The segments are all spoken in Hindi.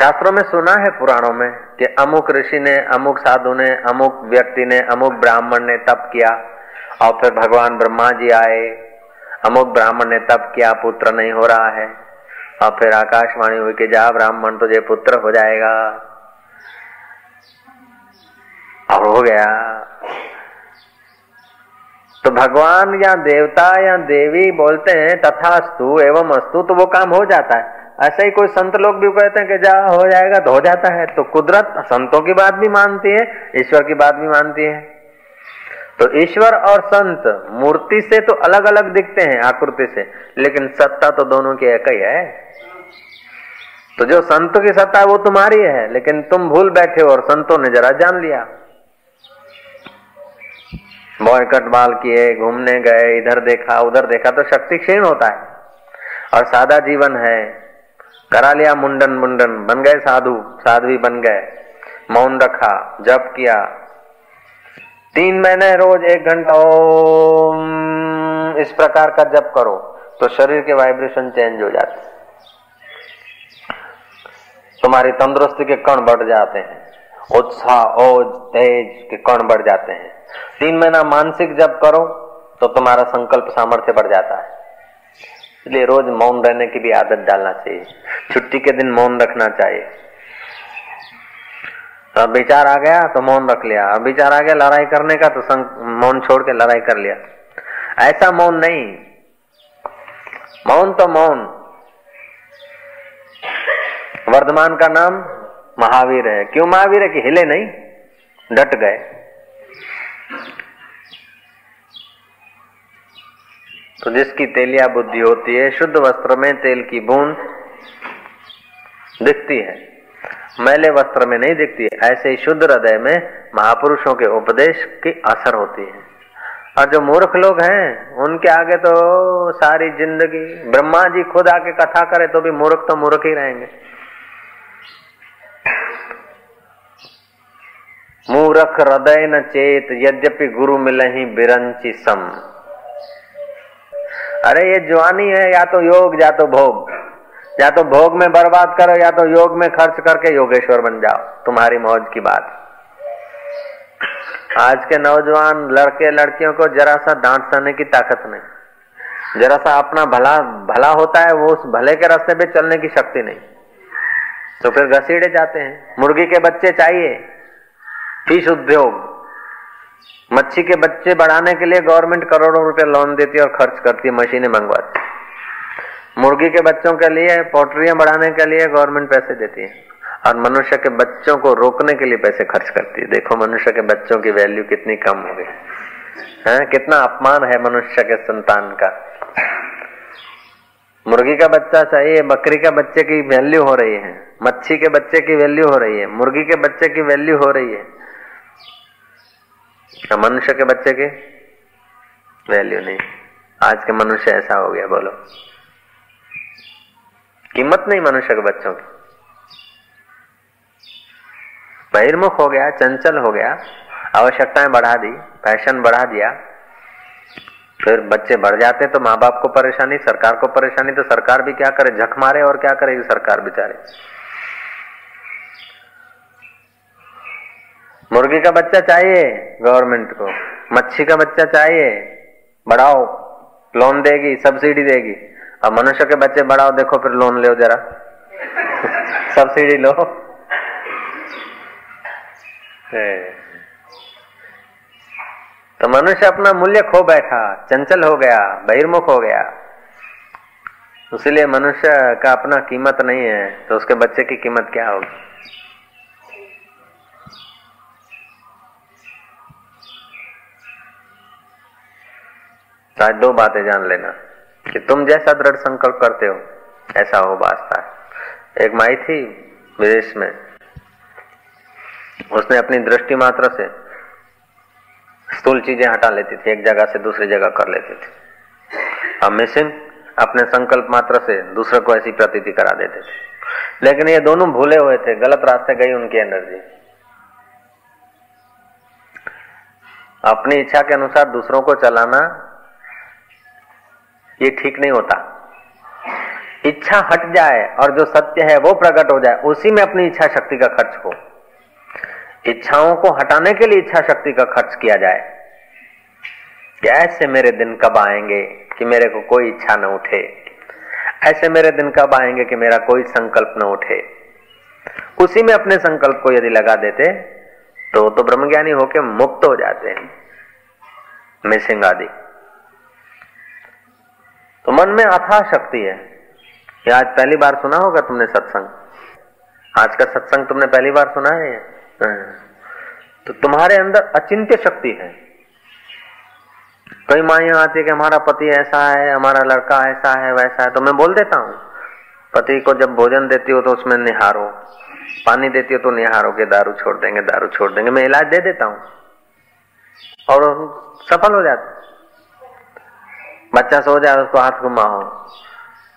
शास्त्रों में सुना है पुराणों में कि अमुक ऋषि ने, अमुक साधु ने, अमुक व्यक्ति ने, अमुक ब्राह्मण ने तप किया और फिर भगवान ब्रह्मा जी आए। अमुक ब्राह्मण ने तप किया, पुत्र नहीं हो रहा है। और फिर आकाशवाणी हुई कि जा ब्राह्मण तुझे पुत्र हो जाएगा। और हो गया। तो भगवान या देवता या देवी बोलते हैं तथा तथास्तु एवं अस्तु तो वो काम हो जाता है। ऐसे ही कोई संत लोग भी कहते हैं कि जा, हो जाएगा तो हो जाता है। तो कुदरत संतों की बात भी मानती है, ईश्वर की बात भी मानती है। तो ईश्वर और संत मूर्ति से तो अलग अलग दिखते हैं, आकृति से। लेकिन सत्ता तो दोनों की एक ही है। तो जो संत की सत्ता है, वो तुम्हारी है। लेकिन तुम भूल बैठे हो और संतों ने जरा जान लिया। बॉयकट बाल किए, घूमने गए, इधर देखा, उधर देखा तो शक्ति क्षीण होता है। और सादा जीवन है। करा लिया मुंडन मुंडन, बन गए साधु, साध्वी बन गए। मौन रखा, जप किया। तीन महीने रोज एक घंटा, ओम, इस प्रकार का जप करो तो शरीर के वाइब्रेशन चेंज हो जाते तुम्हारी तंदुरुस्ती के कण बढ़ जाते हैं, उत्साह, ओज, तेज के कण बढ़ जाते हैं। तीन महीना मानसिक जप करो तो तुम्हारा संकल्प सामर्थ्य बढ़ जाता है। इसलिए रोज मौन रहने की भी आदत डालना चाहिए। छुट्टी के दिन मौन रखना चाहिए। तो अब विचार आ गया तो मौन रख लिया। अब विचार आ गया, लड़ाई करने का तो संग, मौन छोड़ के लड़ाई कर लिया। ऐसा मौन नहीं। मौन तो मौन। वर्धमान का नाम महावीर है। क्यों महावीर है कि हिले नहीं? डट गए। तो जिसकी तेलिया बुद्धि होती है, शुद्ध वस्त्र में तेल की बूंद दिखती है। मैले वस्त्र में नहीं दिखती है ऐसे ही शुद्ध हृदय में महापुरुषों के उपदेश की असर होती है। और जो मूर्ख लोग हैं, उनके आगे तो सारी ज़िंदगी ब्रह्मा जी खुद आके कथा करे तो भी मूर्ख तो मूर्ख ही रहेंगे। मूर्ख हृदय न चेत, यद्यपि गुरु मिले ही बिरंची सम। अरे ये जवानी है, या तो योग, या तो भोग। या तो भोग में बर्बाद करो, या तो योग में खर्च करके योगेश्वर बन जाओ। तुम्हारी मौज की बात। आज के नौजवान लड़के लड़कियों को जरा सा डांट सहने की ताकत नहीं। जरा सा अपना भला भला होता है, वो उस भले के रास्ते पे चलने की शक्ति नहीं। तो फिर घसीड़े जाते हैं। मुर्गी के बच्चे चाहिए। फ़िश उद्योग। मच्छी के बच्चे बढ़ाने के लिए गवर्नमेंट करोड़ों रुपए लोन देती है और खर्च करती है, मशीनें मंगवाती मुर्गी के बच्चों के लिए पोल्ट्रियाँ बढ़ाने के लिए गवर्नमेंट पैसे देती है। और मनुष्य के बच्चों को रोकने के लिए पैसे खर्च करती है। देखो मनुष्य के बच्चों की वैल्यू कितनी कम हो गई। है, कितना अपमान है मनुष्य के संतान का। मुर्गी का बच्चा चाहिए, बकरी का बच्चे की वैल्यू हो रही है। मच्छी के बच्चे की वैल्यू हो रही है। मुर्गी के बच्चे की वैल्यू हो रही है। मनुष्य के बच्चे की? वैल्यू नहीं। आज के मनुष्य ऐसा हो गया, बोलो। कीमत नहीं मनुष्य के बच्चों की। बहिर्मुख हो गया, चंचल हो गया, आवश्यकताएँ बढ़ा दी फ़ैशन बढ़ा दिया, फिर बच्चे बढ़ जाते तो माँ बाप को परेशानी, सरकार को परेशानी तो सरकार भी क्या करे? झक मारे और क्या करेगी सरकार बेचारे? मुर्गी का बच्चा चाहिए गवर्नमेंट को? मच्छी का बच्चा चाहिए? बढ़ाओ। लोन देगी सब्सिडी देगी। अब मनुष्य के बच्चे बढ़ाओ, देखो फिर लोन लो जरा। सब्सिडी लो। तो। मनुष्य अपना मूल्य खो बैठा, चंचल हो गया, बहिर्मुख हो गया। इसलिए मनुष्य का अपना कीमत नहीं है तो उसके बच्चे की कीमत क्या होगी? आज दो बातें जान लेना कि तुम जैसा दृढ़ संकल्प करते हो, ऐसा हो बाजता है। एक माई थी विदेश में। उसने अपनी दृष्टि मात्र से स्थूल चीज़ें हटा लेती थी, एक जगह से दूसरी जगह कर लेती थी। अब मिसिंग अपने संकल्प मात्र से दूसरे को ऐसी प्रतीति करा देते थे। लेकिन ये दोनों भूले हुए थे, गलत रास्ते गई उनकी एनर्जी। अपनी इच्छा के अनुसार दूसरों को चलाना ये ठीक नहीं होता। इच्छा हट जाए और जो सत्य है वो प्रकट हो जाए, उसी में अपनी इच्छा शक्ति का खर्च हो। इच्छाओं को हटाने के लिए इच्छा शक्ति का खर्च किया जाए। ऐसे मेरे दिन कब आएँगे कि मेरे को कोई इच्छा न उठे? ऐसे मेरे दिन कब आएँगे कि मेरा कोई संकल्प न उठे? उसी में अपने संकल्प को यदि लगा देते तो तो ब्रह्मज्ञानी होके मुक्त हो जाते हैं। मिसिंग आदि। तो मन में अथा शक्ति है ये आज पहली बार सुना होगा तुमने सत्संग। आज का सत्संग तुमने पहली बार सुना है? हाँ। तो तुम्हारे अंदर अचिंत्य शक्ति है। कई माइया आती है कि हमारा पति ऐसा है, हमारा लड़का ऐसा है, वैसा है तो मैं बोल देता हूँ, पति को जब भोजन देती हो तो उसमें निहारो, पानी देती हो तो निहारो के दारू छोड़ देंगे, दारू छोड़ देंगे, मैं इलाज दे देता हूँ, और सफल हो जाते बच्चा सो जाए, उसको हाथ घुमाओ।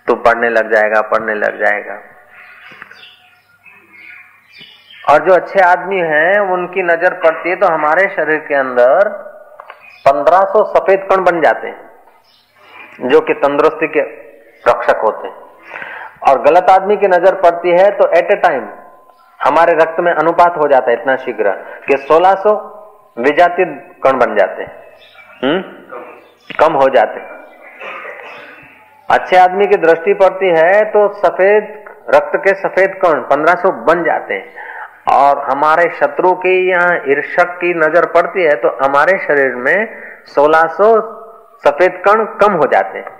तो पढ़ने लग जाएगा, पढ़ने लग जाएगा। और जो अच्छे आदमी हैं, उनकी नज़र पड़ती है तो हमारे शरीर के अंदर 1500 सफ़ेद कण बन जाते हैं, जो कि तंदुरुस्ती के रक्षक होते हैं। और गलत आदमी की नज़र पड़ती है तो एट ए टाइम हमारे रक्त में अनुपात हो जाता है इतना शीघ्र कि 1600 विजातीय कण बन जाते हैं। हम्म? कम हो जाते हैं। अच्छे आदमी की दृष्टि पड़ती है तो सफ़ेद रक्त के सफ़ेद कण 1500 बन जाते हैं। और हमारे शत्रु की यहाँ ईर्षक की नज़र पड़ती है तो हमारे शरीर में 1600 सफ़ेद कण कम हो जाते हैं।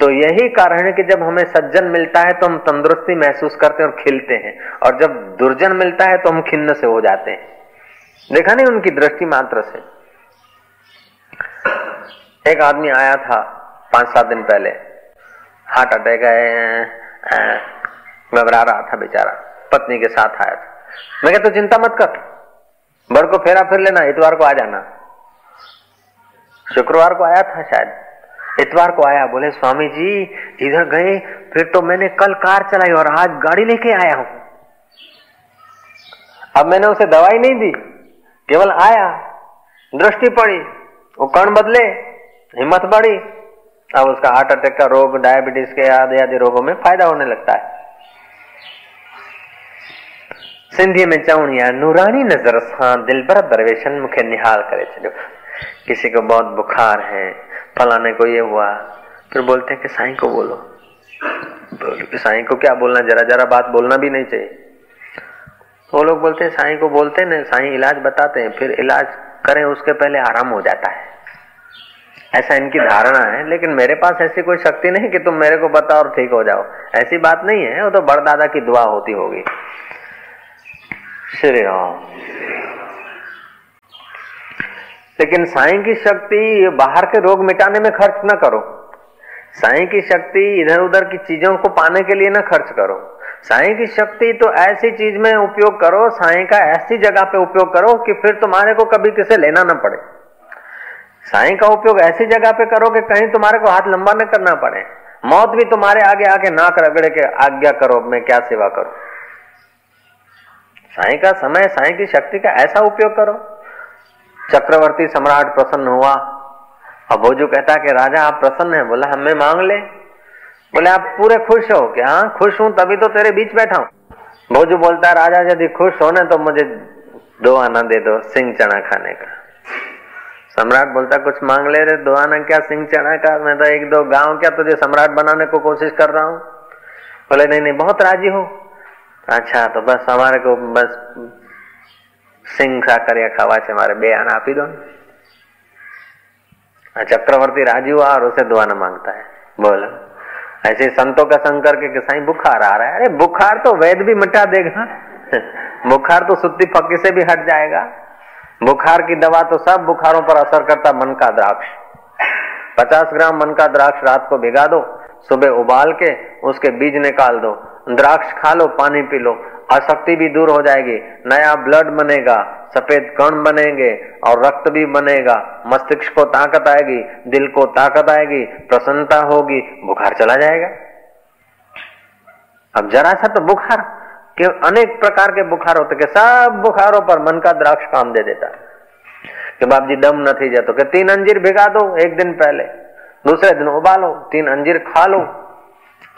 तो यही कारण है कि जब हमें सज्जन मिलता है तो हम तंदुरुस्ती महसूस करते हैं और खिलते हैं। और जब दुर्जन मिलता है तो हम खिन्न से हो जाते हैं। देखा नहीं उनकी दृष्टि मात्र से? एक आदमी आया था पाँच सात दिन पहले। हार्ट अटैक घबरा रहा था बेचारा, पत्नी के साथ आया था। मैं कहता तो चिंता मत कर, बड़ को फेरा फिर लेना, इतवार को आ जाना। शुक्रवार को आया था शायद। इतवार को आया, बोले, स्वामी जी, इधर गए, फिर तो मैंने कल कार चलाई और आज गाड़ी लेके आया हूँ। अब मैंने उसे दवाई नहीं दी, केवल आया, दृष्टि पड़ी, वो कण बदले, हिम्मत बढ़ी अब उसका हार्ट अटैक का रोग डायबिटीज़ के आदि आदि रोगों में फ़ायदा होने लगता है। सिंधी में चवणिया नूरानी नज़र सा दिल बर दरवेशन मुखे निहाल करे चलो। किसी को बहुत बुखार है, फलाने को ये हुआ, फिर बोलते हैं कि साईं को बोलो। बोलो कि साईं को क्या बोलना, जरा जरा बात बोलना भी नहीं चाहिए। वो लोग बोलते हैं, साईं को बोलते हैं ना साईं इलाज बताते हैं, फिर इलाज करें, उसके पहले आराम हो जाता है। ऐसा इनकी धारणा है, लेकिन मेरे पास ऐसी कोई शक्ति नहीं कि तुम मेरे को बताओ और ठीक हो जाओ। ऐसी बात नहीं है, वो तो बड़दादा की दुआ होती होगी। श्री राम। लेकिन साईं की शक्ति बाहर के रोग मिटाने में खर्च न करो। साईं की शक्ति इधर उधर की चीज़ों को पाने के लिए ना खर्च करो। साईं की शक्ति तो ऐसी चीज़ में उपयोग करो, साईं का ऐसी जगह पे उपयोग करो कि फिर तुम्हारे को कभी किसे लेना ना पड़े। साई का उपयोग ऐसी जगह पे करो कि कहीं तुम्हारे को हाथ लंबा न करना पड़े। मौत भी तुम्हारे आगे आके नाक रगड़े के आज्ञा करो, मैं क्या सेवा करूँ? साई का समय, साई की शक्ति का ऐसा उपयोग करो। चक्रवर्ती सम्राट प्रसन्न हुआ। अब भोजू कहता कि, राजा, आप प्रसन्न है। बोला हमें मांग ले। बोले, आप पूरे खुश हो? कि हाँ खुश हूँ, तभी तो तेरे बीच बैठा हूँ। भोजू बोलता है, राजा, यदि खुश होने तो मुझे दो आना दे दो सिंह चना खाने का। सम्राट बोलता कुछ मांग ले रहे दो आना क्या सिंह चढ़ा का मैं तो एक दो गांव क्या तुझे सम्राट बनाने को कोशिश कर रहा हूँ बोले नहीं नहीं बहुत राजी हो अच्छा तो बस हमारे को बस सिंह साकर या खावा છે મારે બે આના આપી દો चक्रवर्ती राजी हुआ और उसे दुआना मांगता है बोलो ऐसे संतों का संग करके कि साई बुखार आ रहा है अरे बुखार तो वैद भी मिटा देगा बुखार तो सुत्ती फक्की से भी हट जाएगा बुखार की दवा तो सब बुखारों पर असर करता, मन का द्राक्ष। पचास ग्राम मन का द्राक्ष रात को भिगा दो, सुबह उबाल के उसके बीज निकाल दो। द्राक्ष खा लो, पानी पी लो, आसक्ति भी दूर हो जाएगी, नया ब्लड बनेगा, सफ़ेद कण बनेंगे और रक्त भी बनेगा। मस्तिष्क को ताकत आएगी, दिल को ताकत आएगी, प्रसन्नता होगी, बुखार चला जाएगा। अब जरा सा तो बुखार कि अनेक प्रकार के बुखार होते सब बुखारों पर मन का द्राक्ष काम दे देता कि बाप जी दम न थी जातो कि तीन अंजीर भिगा दो एक दिन पहले, दूसरे दिन उबालो, तीन अंजीर खा लो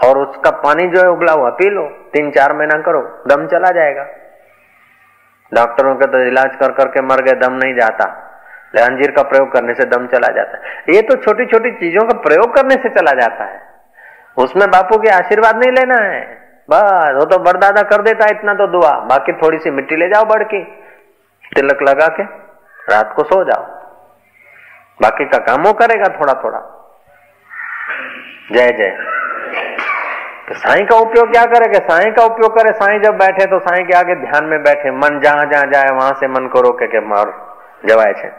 और उसका पानी जो है उबला हुआ पी लो, तीन चार महीना करो, दम चला जाएगा। डॉक्टरों के तो इलाज कर करके मर गए, दम नहीं जाता। अंजीर का प्रयोग करने से दम चला जाता है। ये तो छोटी छोटी चीज़ों का प्रयोग करने से चला जाता है। उसमें बापू के आशीर्वाद नहीं लेना है। बस वो तो बड़दादा कर देता है इतना तो दुआ बाकी थोड़ी सी मिट्टी ले जाओ बढ़ की तिलक लगा के रात को सो जाओ बाकी का काम वो करेगा थोड़ा थोड़ा जय जय तो साई का उपयोग क्या करेगा साई का उपयोग करे साई जब बैठे तो साई के आगे ध्यान में बैठे मन जहां जहां जाए वहां से मन को रोके के मार जवाय છે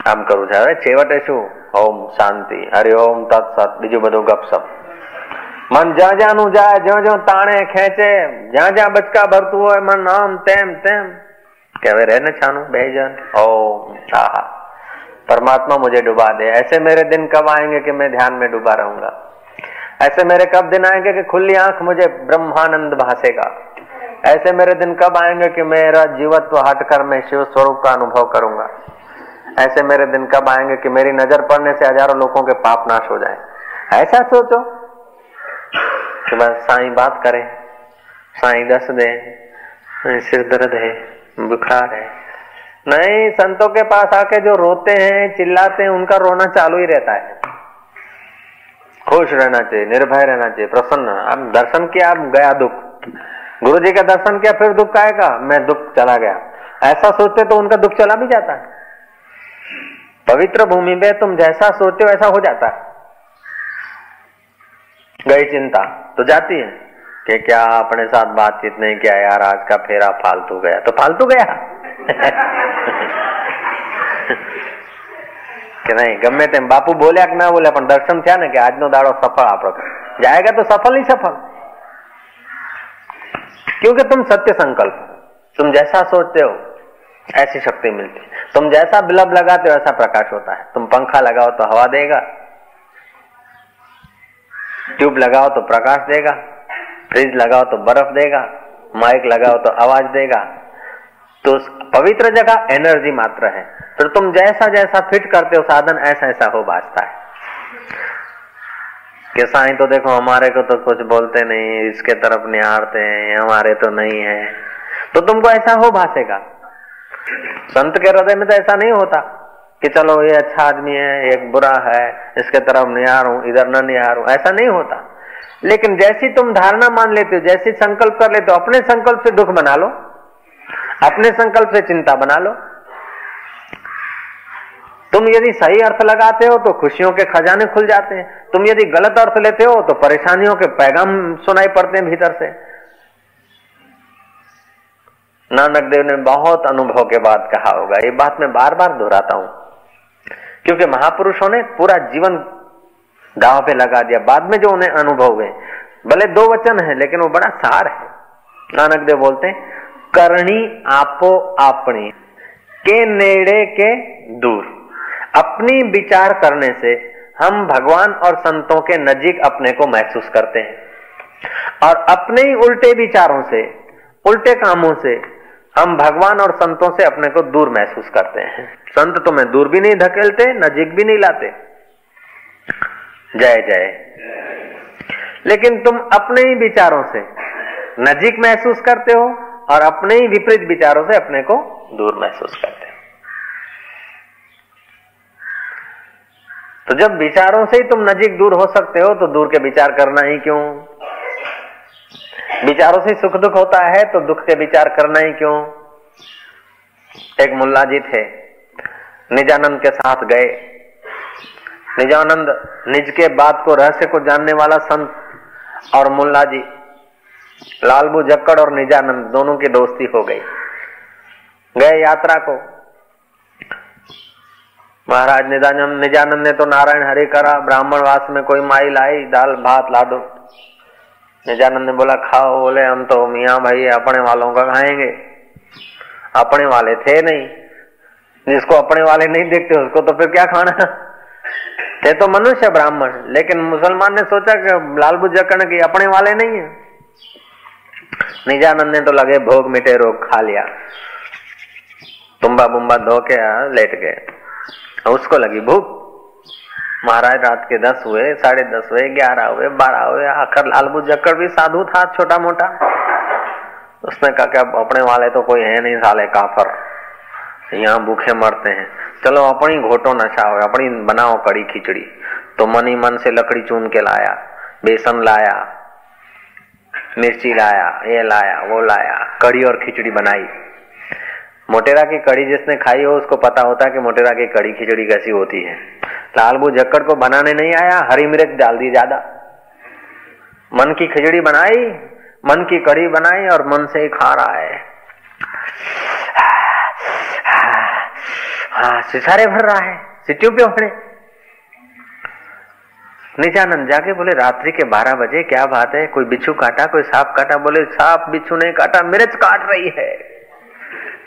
આમ કરવું છે હવે છેવટે શું ઓમ શાંતિ હરિઓમ તત્સત બીજું બધું ગપસપ મન જ્યાં જ્યાંનું જાય જ્યાં જ્યાં તાણે ખેંચે જ્યાં જ્યાં બચકા ભરતું હોય મન આમ તેમ તેમ કે હવે રહે ને છાનું બે જન ઓમ આહા परमात्मा मुझे डुबा दे ऐसे मेरे दिन कब आएंगे कि मैं ध्यान में डूबा रहूंगा ऐसे मेरे कब दिन आएंगे कि खुली आंख मुझे ब्रह्मानंद भासेगा ऐसे मेरे दिन कब आएंगे कि मेरा जीवत्व हटकर मैं शिव स्वरूप का अनुभव करूंगा ऐसे मेरे दिन कब आएंगे कि मेरी नजर पड़ने से हजारों लोगों के पाप नाश हो जाए ऐसा सोचो कि बस साई बात करे, साई दस दे सिर दर्द है, बुखार है। नहीं, संतों के पास आके जो रोते हैं, चिल्लाते हैं, उनका रोना चालू ही रहता है। खुश रहना चाहिए, निर्भय रहना चाहिए, प्रसन्न। अब दर्शन किया, अब गया दुख। गुरु जी का दर्शन किया, फिर दुख आएगा, मैं दुख चला गया। ऐसा सोचते तो उनका दुख चला भी जाता। है पवित्र भूमि में तुम जैसा सोचते हो हो जाता। है गई चिंता तो जाती है कि क्या अपने साथ बातचीत नहीं किया यार आज का फेरा फालतू गया तो फालतू गया કે નહીં ગમે તેમ બાપુ બોલ્યા કે ના બોલ્યા પણ દર્શન થયા ને કે આજનો દાડો સફળ આપણો जाएगा तो सफल ही सफल क्योंकि तुम सत्य संकल्प तुम जैसा सोचते हो ऐसी शक्ति मिलती तुम जैसा बिलब लगाते हो ऐसा प्रकाश होता है तुम पंखा लगाओ तो हवा देगा ट्यूब लगाओ तो प्रकाश देगा, फ्रिज लगाओ तो बर्फ़ देगा, माइक लगाओ तो आवाज़ देगा। तो पवित्र जगह एनर्जी मात्र है। तो तुम जैसा जैसा फिट करते हो, साधन ऐसा ऐसा हो बाजता है। कि साईं तो देखो, हमारे को तो कुछ बोलते नहीं, इसके तरफ़ निहारते हैं हमारे तो नहीं है। तो तुमको ऐसा हो भासेगा संत के हृदय में तो ऐसा नहीं होता। कि चलो ये अच्छा आदमी है, एक बुरा है, इसके तरफ़ निहारू, इधर न निहारू, ऐसा नहीं होता। लेकिन जैसी तुम धारणा मान लेते हो, जैसी संकल्प कर लेते हो, अपने संकल्प से दुख बना लो, अपने संकल्प से चिंता बना लो। तुम यदि सही अर्थ लगाते हो तो खुशियों के खजाने खुल जाते हैं। तुम यदि गलत अर्थ लेते हो तो परेशानियों के पैगाम सुनाई पड़ते हैं भीतर से। नानक देव ने बहुत अनुभव के बाद कहा होगा, ये बात मैं बार बार दोहराता हूँ। क्योंकि महापुरुषों ने पूरा जीवन दाव पे लगा दिया। बाद में जो उन्हें अनुभव हुए, भले दो वचन है, लेकिन वो बड़ा सार है। नानक देव बोलते हैं, करणी आपो अपनी के नेड़े के दूर। अपनी विचार करने से हम भगवान और संतों के नजीक अपने को महसूस करते हैं। और अपने ही उल्टे विचारों से, उल्टे कामों से हम भगवान और संतों से अपने को दूर महसूस करते हैं। संत तुम्हें दूर भी नहीं धकेलते, नजीक भी नहीं लाते। जय जय। लेकिन तुम अपने ही विचारों से नजीक महसूस करते हो और अपने ही विपरीत विचारों से अपने को दूर महसूस करते हो। तो जब विचारों से ही तुम नजीक दूर हो सकते हो तो दूर के विचार करना ही क्यों? विचारों से सुख दुख होता है तो दुख के विचार करना ही क्यों? एक मुल्ला जी थे, निजानंद के साथ गए। निजानंद निज के बात को रहस्य को जानने वाला संत और मुल्ला जी, लालबू, जक्कड़ और निजानंद दोनों की दोस्ती हो गई। गए यात्रा को। महाराज निजानंद निजानंद ने तो नारायण हरि करा ब्राह्मण वास में कोई माई लाई, दाल, भात ला दो निजानंद ने बोला, खाओ, बोले, हम तो मियाँ भाई, अपने वालों का खाएँगे। अपने वाले थे नहीं। जिसको अपने वाले नहीं देखते, उसको तो फिर क्या खाना? थे तो मनुष्य ब्राह्मण, लेकिन मुसलमान ने सोचा कि लाल जकड़ की अपने वाले नहीं है। निजानंद ने तो लगे, भोग मिटे, रोग खा लिया। तुम्बा बुम्बा धो के लेट गए। उसको लगी भूख। महाराज रात के दस हुए, साढ़े दस हुए, ग्यारह हुए, बारह हुए, आखिर लालबू जक्कड़ भी साधु था छोटा मोटा उसने कहा कि अब अपने वाले तो कोई है नहीं, साले काफर। यहाँ भूखे मरते हैं। चलो, अपनी घोटो नशा हो अपनी बनाओ कड़ी खिचड़ी। तो मन ही मन से लकड़ी चून के लाया, बेसन लाया, मिर्ची लाया, ये लाया, वो लाया, कड़ी और खिचड़ी बनाई। मोटेरा की कड़ी जिसने खाई हो, उसको पता होता है कि मोटेरा की कड़ी खिचड़ी कैसी होती है। लालबू झक्कड़ को बनाने नहीं आया, हरी मिर्च डाल दी ज़्यादा। मन की खिचड़ी बनाई, मन की कड़ी बनाई और मन से ही खा रहा है। हाँ सिसारे भर रहा है, सिटियों पे उठे निजानंद जाके बोले, रात्रि के बारह बजे, क्या बात है? कोई बिच्छू काटा, कोई सांप काटा? बोले, सांप बिच्छू नहीं काटा, मिर्च काट रही है।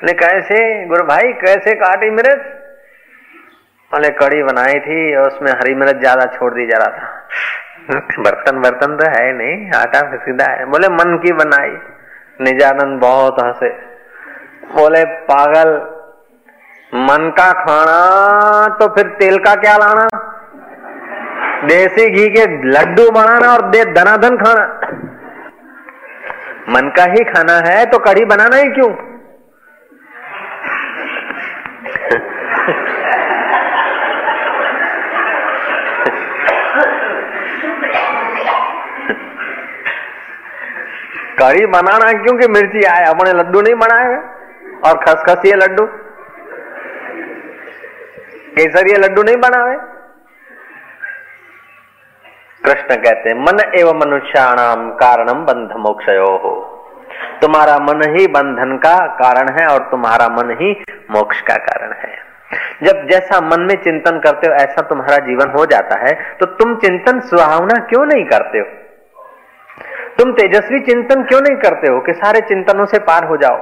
ने, कैसे? गुरु भाई, कैसे काटी मिर्च? बोले कड़ी बनाई थी और उसमें हरी मिर्च ज़्यादा छोड़ दी जा रहा था। बर्तन बर्तन तो है नहीं, आटा सीधा है। बोले, मन की बनाई। निजानंद बहुत हंसे। बोले, पागल, मन का खाना तो फिर तेल का क्या लाना? देसी घी के लड्डू बनाना और दे धनाधन खाना। मन का ही खाना है तो कढ़ी बनाना ही क्यों? कढ़ी बनाना क्योंकि मिर्ची आए, अपने लड्डू नहीं बनाए और खसखसी लड्डू। केसरिया लड्डू नहीं बनावे कृष्ण कहते हैं, मन एवं मनुष्याणाम कारणम बंध मोक्षयो हो तुम्हारा मन ही बंधन का कारण है और तुम्हारा मन ही मोक्ष का कारण है। जब जैसा मन में चिंतन करते हो, ऐसा तुम्हारा जीवन हो जाता है। तो तुम चिंतन, सुहावना क्यों नहीं करते हो? तुम तेजस्वी चिंतन क्यों नहीं करते हो कि सारे चिंतनों से पार हो जाओ?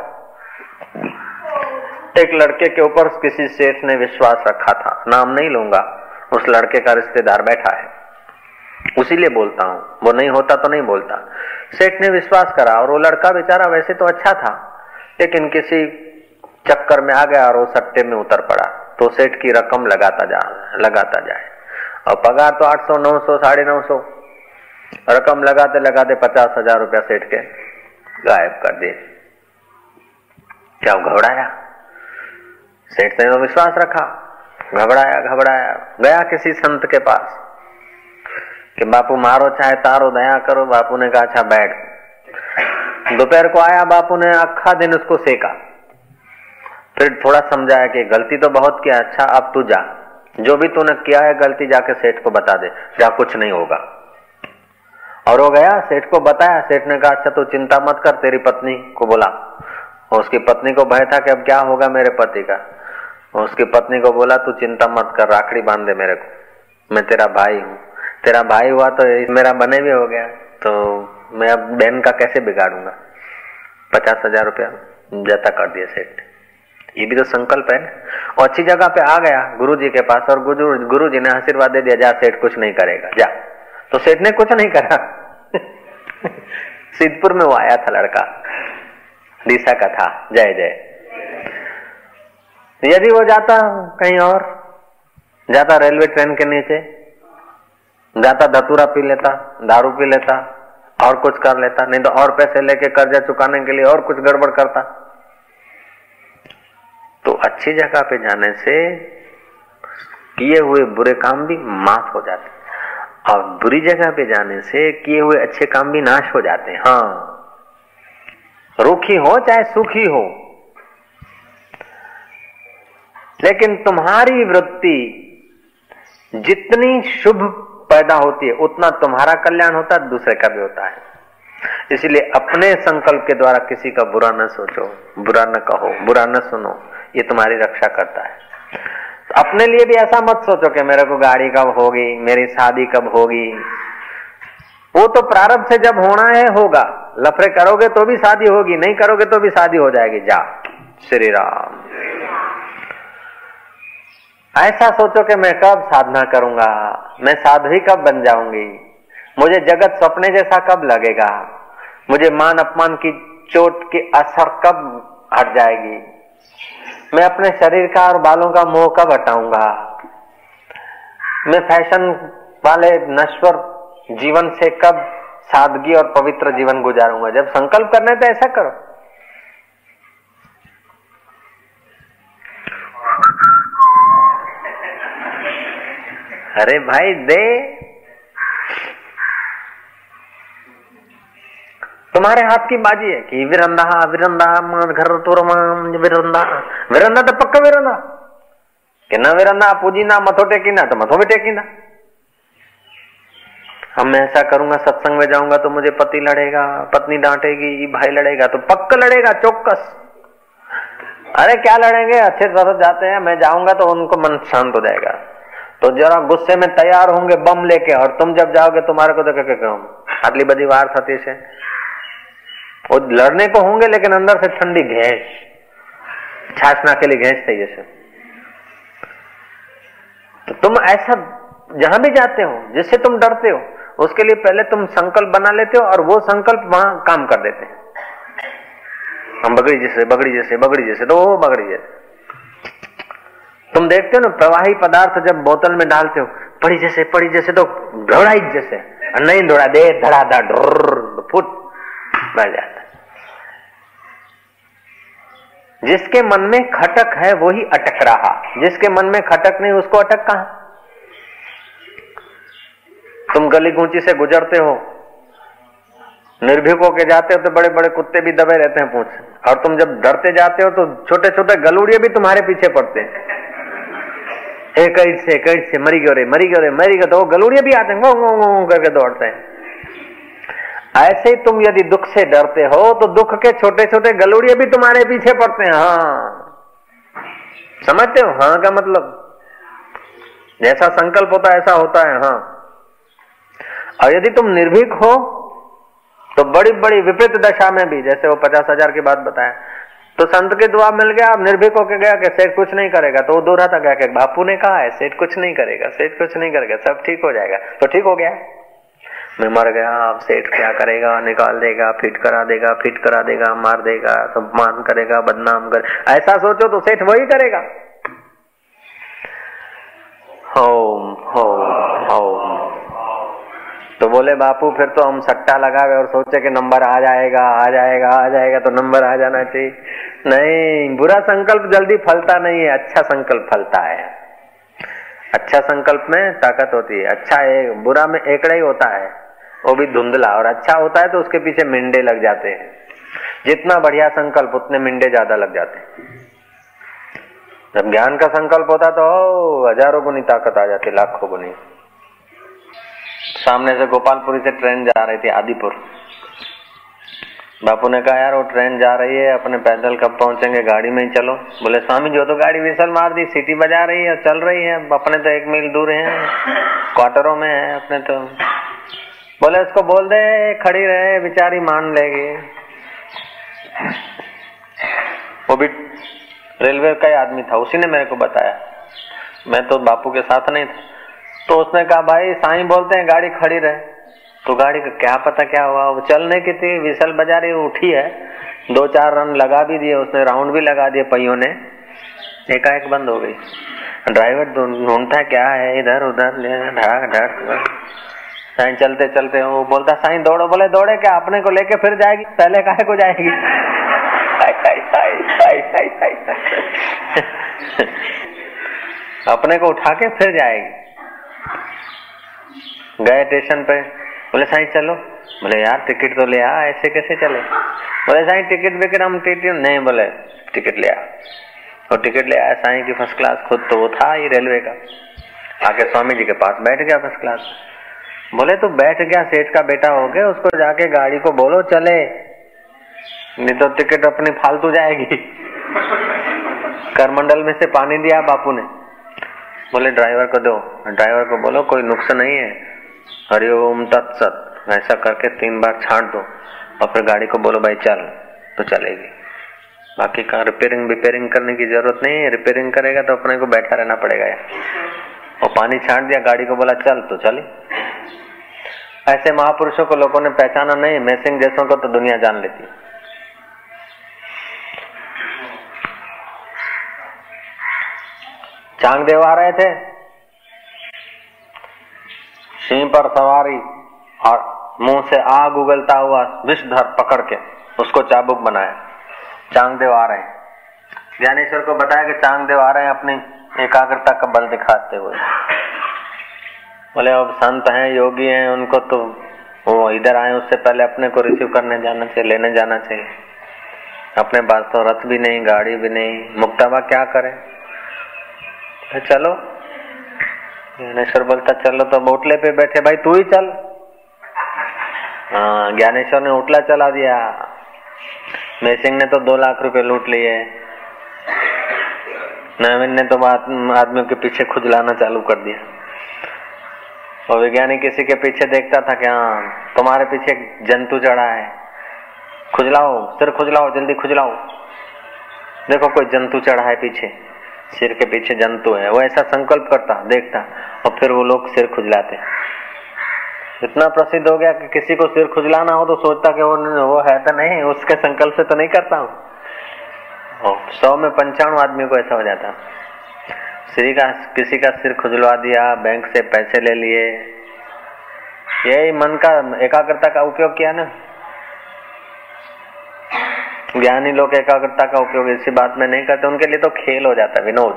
एक लड़के के ऊपर किसी सेठ ने विश्वास रखा था। नाम नहीं लूँगा। उस लड़के का रिश्तेदार बैठा है। उसीलिए बोलता हूँ। वो नहीं होता तो नहीं बोलता। सेठ ने विश्वास करा और वो लड़का बेचारा वैसे तो अच्छा था, लेकिन किसी चक्कर में आ गया और वो सट्टे में उतर पड़ा। तो सेठ की रकम लगाता जा, लगाता जाए। और पगार तो आठ सौ, नौ सौ, साढ़े नौ सौ। रकम लगाते लगाते पचास हज़ार रुपया सेठ के गायब कर दिए। क्या घबराया? सेठ ने तो विश्वास रखा। घबराया घबराया। गया किसी संत के पास कि बापू मारो चाहे तारो, दया करो। बापू ने कहा अच्छा बैठ। दोपहर को आया, बापू ने अखा दिन उसको सेका। फिर थोड़ा समझाया कि गलती तो बहुत किया अच्छा अब तू जा। जो भी तूने किया है, गलती जाके सेठ को बता दे। जा, कुछ नहीं होगा। और वो गया, सेठ को बताया, सेठ ने कहा अच्छा तू चिंता मत कर, तेरी पत्नी को बोला। उसकी पत्नी को भय था कि अब क्या होगा मेरे पति का। उसकी पत्नी को बोला, तू चिंता मत कर, राखड़ी बाँध दे मेरे को। मैं तेरा भाई हूँ। तेरा भाई हुआ तो मेरा बने भी हो गया तो मैं अब बहन का कैसे बिगाड़ूँगा? पचास हज़ार रुपया जता कर दिया सेठ। ये भी तो संकल्प है और अच्छी जगह पे आ गया गुरु जी के पास, और गुरु गुरु जी ने आशीर्वाद दे दिया, जा, सेठ, कुछ नहीं करेगा। जा। तो सेठ ने कुछ नहीं करा। सिद्धपुर में वो आया था लड़का। दिशा का था। जय जय। यदि वो जाता कहीं और, जाता रेलवे ट्रेन के नीचे, जाता धतूरा पी लेता, दारू पी लेता, और कुछ कर लेता, नहीं तो और पैसे लेके कर्जा चुकाने के लिए और कुछ गड़बड़ करता। तो अच्छी जगह पे जाने से किए हुए बुरे काम भी माफ़ हो जाते। और बुरी जगह पे जाने से किए हुए अच्छे काम भी नाश हो जाते हैं। हाँ। रुखी हो चाहे सुखी हो। लेकिन तुम्हारी वृत्ति जितनी शुभ पैदा होती है, उतना तुम्हारा कल्याण होता है दूसरे का भी होता है। इसलिए अपने संकल्प के द्वारा किसी का बुरा न सोचो, बुरा न कहो, बुरा न सुनो। ये तुम्हारी रक्षा करता है। अपने लिए भी ऐसा मत सोचो कि मेरे को गाड़ी कब होगी, मेरी शादी कब होगी। वो तो प्रारंभ से जब होना है, होगा। लफड़े करोगे तो भी शादी होगी, नहीं करोगे तो भी शादी हो जाएगी। जा, श्री राम। ऐसा सोचो कि मैं कब साधना करूँगा, मैं साध्वी कब बन जाऊँगी। मुझे जगत सपने जैसा कब लगेगा? मुझे मान अपमान की चोट की असर कब हट जाएगी? मैं अपने शरीर का और बालों का मोह कब हटाऊँगा? मैं फ़ैशन वाले नश्वर जीवन से कब सादगी और पवित्र जीवन गुजारूँगा? जब संकल्प करने तो ऐसा करो। अरे भाई, दे। तुम्हारे हाथ की बाजी है कि विरंदा विरंदा घर तुरमाम विरंदा। विरंदा तो पक्का विरंदा। कि न विरंदा पूजी ना, मथो टेकी ना तो मथो भी टेकी ना हम मैं ऐसा करूँगा, सत्संग में जाऊँगा तो मुझे पति लड़ेगा, पत्नी डांटेगी, भाई लड़ेगा तो पक्का लड़ेगा चौकस अरे क्या लड़ेंगे? अच्छे तरह जाते हैं, मैं जाऊँगा तो उनको मन शांत हो जाएगा। तो जरा गुस्से में तैयार होंगे, बम लेके, और तुम जब जाओगे, तुम्हारे को तो क्या आटली बड़ी वार थती से वो लड़ने को होंगे, लेकिन अंदर से ठंडी घैस छाछना के लिए घैस चाहिए जैसे तो तुम ऐसा जहाँ भी जाते हो, जिससे तुम डरते हो, उसके लिए पहले तुम संकल्प बना लेते हो और वो संकल्प वहाँ काम कर देते हैं। हम बगड़ी जैसे बगड़ी जैसे बगड़ी जैसे तो वो बगड़ी जैसे तुम देखते हो ना, प्रवाही पदार्थ जब बोतल में डालते हो, पड़ी जैसे पड़ी जैसे तो दौड़ाई जैसे नहीं, दौड़ा, दे, धड़ा धड़ फुट। बढ़ जाता जिसके मन में खटक है वो ही अटक रहा। जिसके मन में खटक नहीं, उसको अटक कहा? तुम गली गुंची से गुजरते हो, निर्भीक होके जाते हो तो बड़े बड़े कुत्ते भी दबे रहते हैं पूछ। और तुम जब डरते जाते हो तो छोटे छोटे गलूड़िए भी तुम्हारे पीछे पड़ते हैं। एक से से मरी गयो रे, मरी गयो रे, मरी गयो तो वो गलूड़िए भी आते हैं करके दौड़ते हैं। ऐसे ही तुम यदि दुख से डरते हो तो दुख के छोटे छोटे गलूड़िए भी तुम्हारे पीछे पड़ते हैं हाँ। समझते हो? हाँ का मतलब? जैसा संकल्प होता है, ऐसा होता है हाँ। और यदि तुम निर्भीक हो तो बड़ी बड़ी विपरीत दशा में भी, जैसे वो पचास हज़ार की बात बताया तो संत के दुआ मिल गया निर्भीक होके गया कि सेठ कुछ नहीं करेगा तो वो दो रहा था गया कि बापू ने कहा है, सेठ कुछ नहीं करेगा, सेठ कुछ नहीं करेगा, सब ठीक हो जाएगा तो ठीक हो गया। मैं मर गया आप सेठ क्या करेगा? निकाल देगा, फिट करा देगा, फिट करा देगा, मार देगा तो मान करेगा, बदनाम कर, ऐसा सोचो तो सेठ वही करेगा। Home home home. तो बोले, बापू, फिर तो हम सट्टा लगा गए और सोचे कि नंबर आ जाएगा आ जाएगा आ जाएगा तो नंबर आ जाना चाहिए। नहीं, बुरा संकल्प जल्दी फलता नहीं है अच्छा संकल्प फलता है। अच्छा संकल्प में ताकत होती है अच्छा एक बुरा में एकड़ा ही होता है। वो भी धुंधला, और अच्छा होता है तो उसके पीछे मिंडे लग जाते हैं। जितना बढ़िया संकल्प, उतने मिंडे ज़्यादा लग जाते हैं। जब ज्ञान का संकल्प होता तो हज़ारों गुनी ताकत आ जाती, लाखों गुनी। सामने से गोपालपुरी से ट्रेन जा रही थी, आदिपुर। बापू ने कहा, यार, वो ट्रेन जा रही है, अपने पैदल कब पहुँचेंगे? गाड़ी में ही चलो। बोले, स्वामी जो तो गाड़ी विसल मार दी, सिटी बजा रही है, चल रही है, अपने तो एक मील दूर है, क्वार्टरों में है, अपने तो बोले उसको बोल दे, खड़ी रहे, बेचारी मान लेगी। वो भी रेलवे का ही आदमी था, उसी ने मेरे को बताया। मैं तो बापू के साथ नहीं था। तो उसने कहा, भाई, साईं बोलते हैं, गाड़ी खड़ी रहे। तो गाड़ी का क्या पता क्या हुआ, वो चलने की थी विसल बजा रही उठी है, दो चार रन लगा भी दिए, उसने राउंड भी लगा दिए पहियों ने। एकाएक बंद हो गई। ड्राइवर ढूंढता क्या है, इधर, उधर ढाक ढाक। साईं चलते चलते वो बोलता साईं दौड़ो। बोले, दौड़े क्या? अपने को लेके फिर जाएगी? पहले काहे को जाएगी? अपने को उठा के फिर जाएगी। गए स्टेशन पे। बोले साईं चलो। बोले, यार टिकट तो ले आ। ऐसे कैसे चले? बोले साईं टिकट विकट हम टिकट नहीं। बोले टिकट ले आ। और टिकट ले आया। साईं की फ़र्स्ट क्लास खुद तो वो था ही रेलवे का। आके स्वामी जी के पास बैठ गया फ़र्स्ट क्लास बोले तू बैठ गया सेठ का बेटा हो गया उसको जाके गाड़ी को बोलो चले। नहीं तो टिकट अपनी फालतू जाएगी। करमंडल में से पानी दिया बापू ने। बोले ड्राइवर को दो। ड्राइवर को बोलो कोई नुकसान नहीं है। हरिओम तत्सत ऐसा करके तीन बार छाट दो। और फिर गाड़ी को बोलो भाई चल। तो चलेगी। बाकी का रिपेयरिंग रिपेयरिंग करने की ज़रूरत नहीं है। रिपेयरिंग करेगा तो अपने को बैठा रहना पड़ेगा। यार और पानी छाट दिया गाड़ी को बोला चल। तो चले। ऐसे महापुरुषों को लोगों ने पहचाना नहीं, मैसिंग जैसों को तो दुनिया जान लेती चांग देव आ रहे थे। सिंह पर सवारी और मुँह से आग उगलता हुआ विषधर पकड़ के उसको चाबुक बनाया। चांगदेव आ रहे हैं। ज्ञानेश्वर को बताया कि चांगदेव आ रहे हैं अपनी एकाग्रता का बल दिखाते हुए। बोले, अब संत हैं, योगी हैं, उनको तो वो इधर आए, उससे पहले अपने को रिसीव करने जाना चाहिए, लेने जाना चाहिए। अपने पास तो रथ भी नहीं, गाड़ी भी नहीं मुक्ताबा क्या करे? तो चलो। ज्ञानेश्वर बोलता, चलो तो बोटले पे बैठे, भाई तू ही चल। हाँ ज्ञानेश्वर ने उठला चला दिया। मैसिंग ने तो दो लाख रुपए लूट लिए। नवीन ने तो आदमियों के पीछे खुजलाना चालू कर दिया। और वैज्ञानिक किसी के पीछे देखता था कि हाँ तुम्हारे पीछे जंतु चढ़ा है। खुजलाओ, सिर खुजलाओ, जल्दी खुजलाओ। देखो कोई जंतु चढ़ा है पीछे। सिर के पीछे जंतु है। वो ऐसा संकल्प करता, देखता, और फिर वो लोग सिर खुजलाते। इतना प्रसिद्ध हो गया कि किसी को सिर खुजलाना हो तो सोचता कि वो वो है तो नहीं, उसके संकल्प से तो नहीं करता हूँ। सौ में पंचाणु आदमी को ऐसा हो जाता। किसी का किसी का सिर खुजलवा दिया, बैंक से पैसे ले लिए। यही मन का एकाग्रता का उपयोग किया ना। ज्ञानी लोग एकाग्रता का उपयोग इसी बात में नहीं करते, उनके लिए तो खेल हो जाता है विनोद।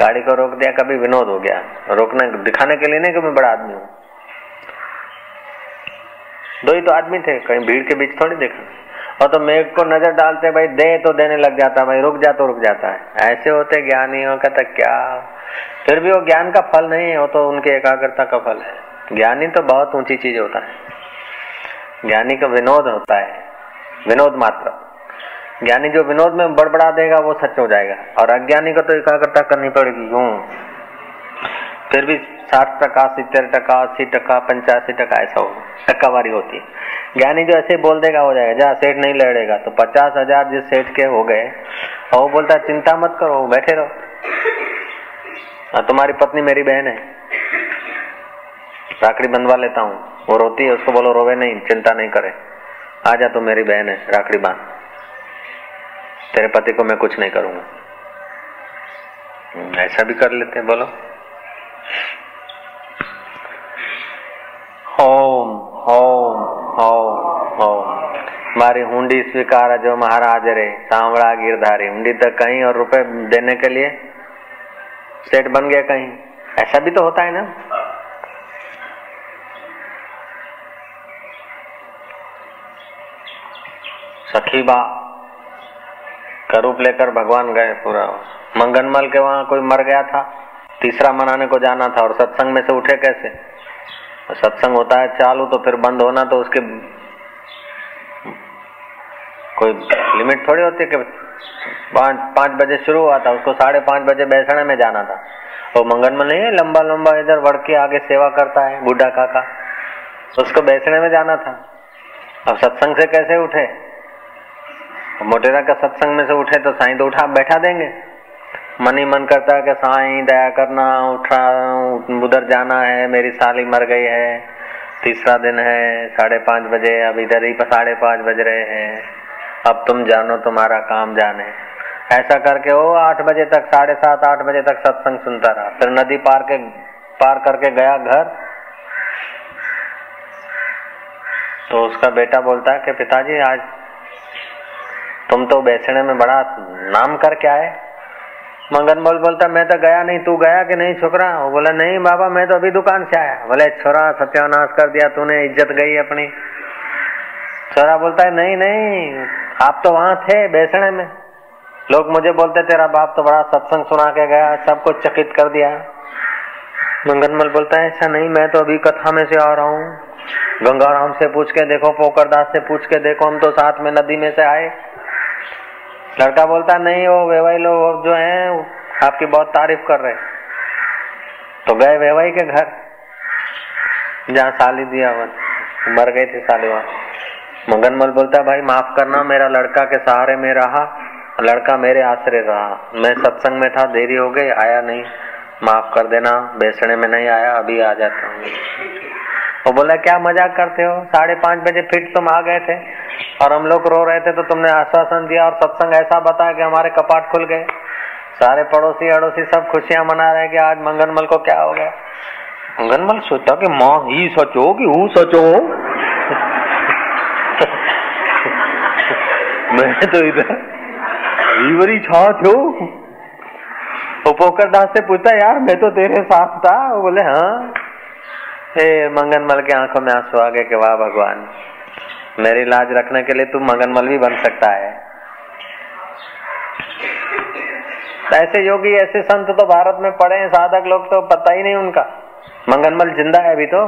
गाड़ी को रोक दिया, कभी विनोद हो गया। रोकने, दिखाने के लिए नहीं कि मैं बड़ा आदमी हूँ। दो ही तो आदमी थे, कहीं भीड़ के बीच थोड़ी देखा। और तो मेघ को नज़र डालते भाई, दे तो देने लग जाता भाई, रुक जा तो रुक जाता है। ऐसे होते ज्ञानियों का तो क्या? फिर भी वो ज्ञान का फल नहीं है, वो तो उनके एकाग्रता का फल है। ज्ञानी तो बहुत ऊँची चीज़ होता है। ज्ञानी का विनोद होता है। विनोद मात्र। ज्ञानी जो विनोद में बड़बड़ा देगा, वो सच हो जाएगा। और अज्ञानी को तो एकाग्रता करनी पड़ेगी यूँ फिर भी साठ टका सितर टका अस्सी टका पंचासी टका ऐसा हो टक्कावारी होती है। ज्ञानी जो ऐसे बोल देगा हो जाएगा जहाँ सेठ नहीं लड़ेगा। तो पचास हज़ार जिस सेठ के हो गए और वो बोलता चिंता मत करो बैठे रहो। हाँ तुम्हारी पत्नी मेरी बहन है। राखड़ी बंधवा लेता हूँ। वो रोती है उसको बोलो रोवे नहीं चिंता नहीं करे। आ जा तू मेरी बहन है राखड़ी बाँध। तेरे पति को मैं कुछ नहीं करूँगा। हम्म, ऐसा भी कर लेते हैं बोलो। મારી हुंडी स्वीकार जो महाराज रे, सांवड़ा गिरधारी, हुंडी तक कहीं और रुपए देने के लिए सेट बन गया कहीं। ऐसा भी तो होता है ना। सखी बा, का रूप लेकर भगवान गए पूरा। मंगनमल के वहाँ कोई मर गया था, तीसरा मनाने को जाना था, और सत्संग में से उठे कैसे? सत्संग होता है, चालू तो फिर बंद होना तो उसके कोई लिमिट थोड़ी होती कि पाँच पाँच बजे शुरू हुआ था, उसको साढ़े पाँच बजे बैसने में जाना था। वो मंगन में नहीं है लंबा लंबा इधर बढ़ के आगे सेवा करता है, बूढ़ा काका। उसको बैसने में जाना था। अब सत्संग से कैसे उठे? मोटेरा का सत्संग में से उठे तो साईं तो उठा, बैठा देंगे। मन ही मन करता है कि, साईं, दया करना, उठा, उधर जाना है, मेरी साली मर गई है, तीसरा दिन है, साढ़े पाँच बजे, अब इधर ही साढ़े पाँच बज रहे हैं। अब तुम जानो तुम्हारा काम जाने। ऐसा करके वो आठ बजे तक, साढ़े सात, आठ बजे तक सत्संग सुनता रहा। फिर नदी पार के, पार करके गया घर। तो उसका बेटा बोलता है कि पिताजी, आज तुम तो बेचने में बड़ा नाम करके आए। मंगन बोल, बोलता, मैं तो गया नहीं, तू गया कि नहीं छोकरा? वो बोला, नहीं बाबा, मैं तो अभी दुकान से आया। बोले, छोरा, सत्यानाश कर दिया, तूने, इज़्ज़त गई अपनी। छोरा बोलता है, नहीं नहीं आप तो वहाँ थे बेसणे में। लोग मुझे बोलते, तेरा बाप तो बड़ा सत्संग सुना के गया सबको चकित कर दिया। मंगनमल बोलता है, ऐसा नहीं, मैं तो अभी कथा में से आ रहा हूँ। गंगाराम से पूछ के, देखो पोकरदास से पूछ के, देखो, हम तो साथ में नदी में से आए। लड़का बोलता, नहीं, वो वेवाई लोग जो हैं आपकी बहुत तारीफ़ कर रहे तो गए वेवाई के घर, जहाँ साली दिया मर गई थी साली वहाँ। मगनमल बोलता है भाई, माफ़ करना, मेरा लड़का के सहारे में रहा, लड़का मेरे आश्रय रहा। मैं सत्संग में था, देरी हो गई, आया नहीं। माफ़ कर देना बेसने में नहीं आया, अभी आ जाता हूँ। वो बोला, क्या मज़ाक करते हो? साढ़े पाँच बजे फिर तुम आ गए थे और हम लोग रो रहे थे तो तुमने आश्वासन दिया और सत्संग ऐसा बताया कि हमारे कपाट खुल गए। सारे पड़ोसी, अड़ोसी सब खुशियाँ मना रहे कि आज मंगनमल को क्या हो गया? मंगनमल सोचता कि माँ, ही सचो कि हूँ सचो। मैं तो इधर ईवरी छा थो वो पोकर दास से पूछता, यार, मैं तो तेरे साथ था। वो बोले हाँ। हे, मंगनमल के आँखों में आँसू आ गए कि वाह भगवान, मेरी लाज रखने के लिए तू मंगनमल भी बन सकता है। ऐसे योगी, ऐसे संत तो भारत में पड़े हैं, साधक लोग तो पता ही नहीं उनका। मंगनमल ज़िंदा है अभी तो।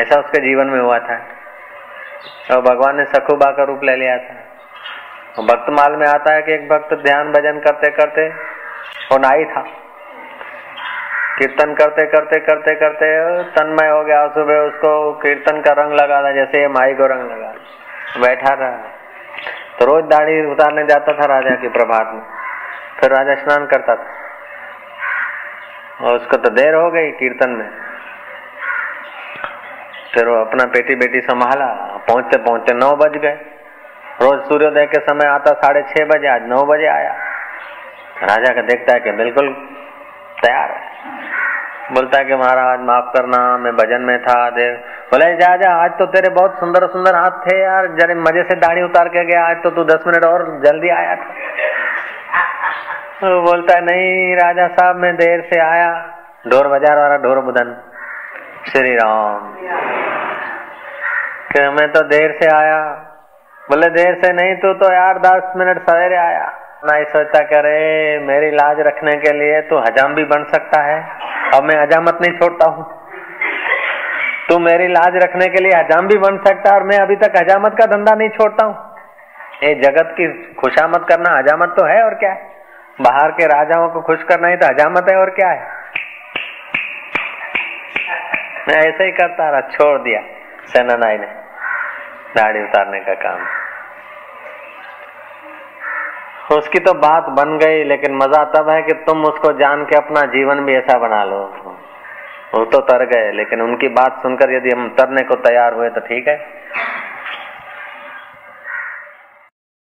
ऐसा उसके जीवन में हुआ था। और भगवान ने सखुबा का रूप ले लिया था। भक्तमाल में आता है कि एक भक्त ध्यान भजन करते करते, वो नाई था। कीर्तन करते करते करते करते तन्मय हो गया। सुबह उसको कीर्तन का रंग लगा था, जैसे ये माई को रंग लगा। बैठा रहा। तो रोज दाढ़ी उतारने जाता था राजा की प्रभात में। फिर राजा स्नान करता था। और उसको तो देर हो गई कीर्तन में। फिर वो अपना पेटी बेटी संभाला, पहुँचते पहुँचते नौ बज गए। रोज सूर्योदय के समय आता साढ़े छह बजे, आज नौ बजे आया। राजा का देखता है कि बिल्कुल तैयार है। बोलता है कि महाराज, माफ़ करना, मैं भजन में था, देव। बोले जा जा आज तो तेरे बहुत सुंदर सुंदर हाथ थे यार। जरे मज़े से दाढ़ी उतार के गया, आज तो तू दस मिनट और जल्दी आया था। तो बोलता है, नहीं राजा साहब, मैं देर से आया। ढोर बाज़ार वाला, ढोर बुदन। श्री राम कि मैं तो देर से आया। बोले, देर से नहीं, तू तो यार दस मिनट सवेरे आया। नहीं सोचता करे मेरी लाज रखने के लिए तू हजाम भी बन सकता है। अब मैं हजामत नहीं छोड़ता हूँ। तू मेरी लाज रखने के लिए हजाम भी बन सकता है और मैं अभी तक हजामत का धंधा नहीं छोड़ता हूँ। ये जगत की खुशामत करना हजामत तो है और क्या है? बाहर के राजाओं को खुश करना ही तो हजामत है और क्या है? मैं ऐसे ही करता रहा, छोड़ दिया। सेना नाई ने, दाढ़ी उतारने का काम। उसकी तो बात बन गई, लेकिन मज़ा तब है कि तुम उसको जान के अपना जीवन भी ऐसा बना लो। वो तो तर गए, लेकिन उनकी बात सुनकर यदि हम तरने को तैयार हुए तो ठीक है।